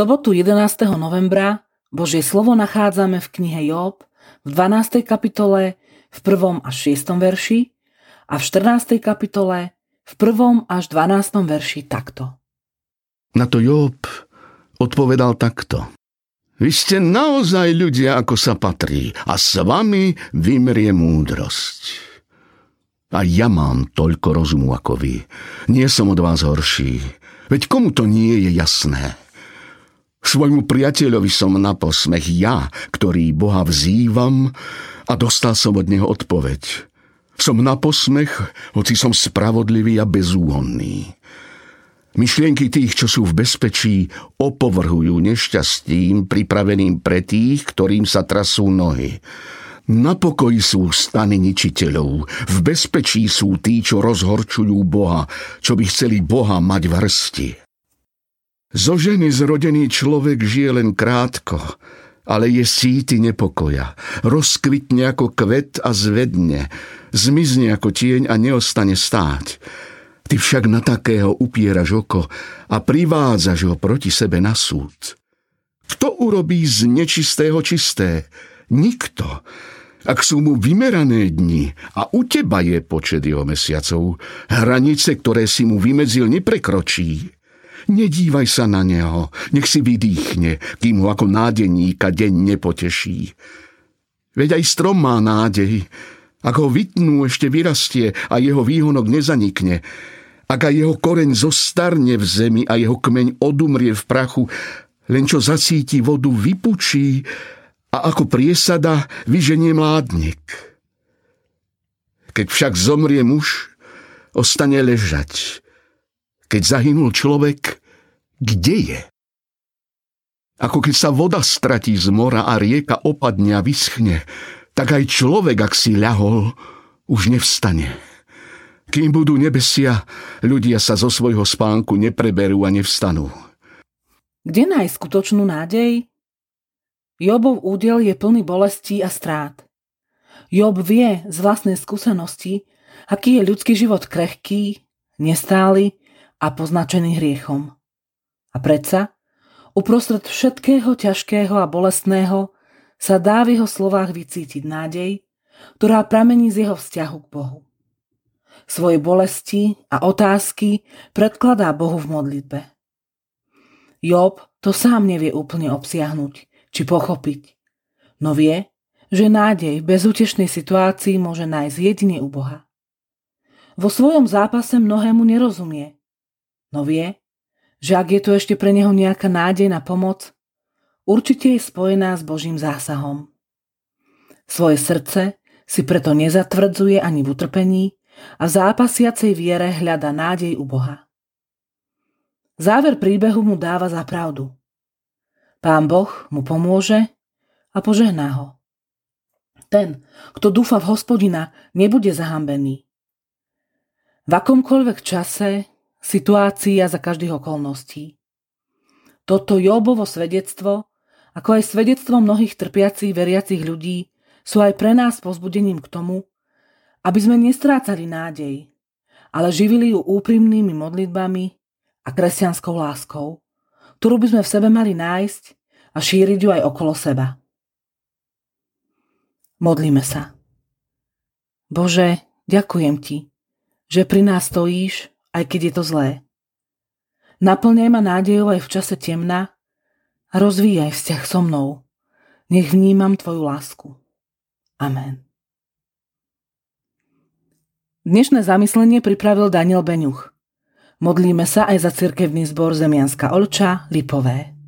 sobotu 11. novembra Božie slovo nachádzame v knihe Job v 12. kapitole v 1. až 6. verši a v 14. kapitole v 1. až 12. verši takto. Na to Job odpovedal takto. Vy ste naozaj ľudia, ako sa patrí a s vami vymrie múdrosť. A ja mám toľko rozumu ako vy. Nie som od vás horší. Veď komu to nie je jasné? Svojmu priateľovi som na posmech ja, ktorý Boha vzývam a dostal som od neho odpoveď. Som na posmech, hoci som spravodlivý a bezúhonný. Myšlienky tých, čo sú v bezpečí, opovrhujú nešťastím pripraveným pre tých, ktorým sa trasú nohy. Na pokoji sú stany ničiteľov, v bezpečí sú tí, čo rozhorčujú Boha, čo by chceli Boha mať v hrsti. Zo ženy zrodený človek žije len krátko, ale je síty nepokoja. Rozkvitne ako kvet a zvedne, zmizne ako tieň a neostane stáť. Ty však na takého upieraš oko a privádzaš ho proti sebe na súd. Kto urobí z nečistého čisté? Nikto. Ak sú mu vymerané dni a u teba je počet jeho mesiacov, hranice, ktoré si mu vymedzil, neprekročí. Nedívaj sa na neho, nech si vydýchne, kým ho ako nádeníka deň nepoteší. Veď aj strom má nádej, ak ho vytnú, ešte vyrastie a jeho výhonok nezanikne. Ak aj jeho koreň zostarne v zemi a jeho kmeň odumrie v prachu, len čo zacíti vodu, vypučí a ako priesada vyženie mládnik. Keď však zomrie muž, ostane ležať keď zahynul človek, kde je? Ako keď sa voda stratí z mora a rieka opadne a vyschne, tak aj človek, ak si ľahol, už nevstane. Kým budú nebesia, ľudia sa zo svojho spánku nepreberú a nevstanú. Kde nájsť skutočnú nádej? Jobov údel je plný bolestí a strát. Job vie z vlastnej skúsenosti, aký je ľudský život krehký, nestály a poznačený hriechom. A predsa, uprostred všetkého ťažkého a bolestného, sa dá v jeho slovách vycítiť nádej, ktorá pramení z jeho vzťahu k Bohu. Svoje bolesti a otázky predkladá Bohu v modlitbe. Job to sám nevie úplne obsiahnuť či pochopiť, no vie, že nádej v bezútešnej situácii môže nájsť jedine u Boha. Vo svojom zápase mnohému nerozumie, no vie, že ak je tu ešte pre neho nejaká nádej na pomoc, určite je spojená s Božím zásahom. Svoje srdce si preto nezatvrdzuje ani v utrpení a v zápasiacej viere hľada nádej u Boha. Záver príbehu mu dáva za pravdu. Pán Boh mu pomôže a požehná ho. Ten, kto dúfa v hospodina, nebude zahambený. V akomkoľvek čase situácií a za každých okolností. Toto Jobovo svedectvo, ako aj svedectvo mnohých trpiacich veriacich ľudí, sú aj pre nás pozbudením k tomu, aby sme nestrácali nádej, ale živili ju úprimnými modlitbami a kresťanskou láskou, ktorú by sme v sebe mali nájsť a šíriť ju aj okolo seba. Modlíme sa. Bože, ďakujem Ti, že pri nás stojíš aj keď je to zlé. Naplňaj ma nádejou aj v čase temna rozvíjaj vzťah so mnou. Nech vnímam Tvoju lásku. Amen. Dnešné zamyslenie pripravil Daniel Beňuch. Modlíme sa aj za cirkevný zbor Zemianska Olča Lipové.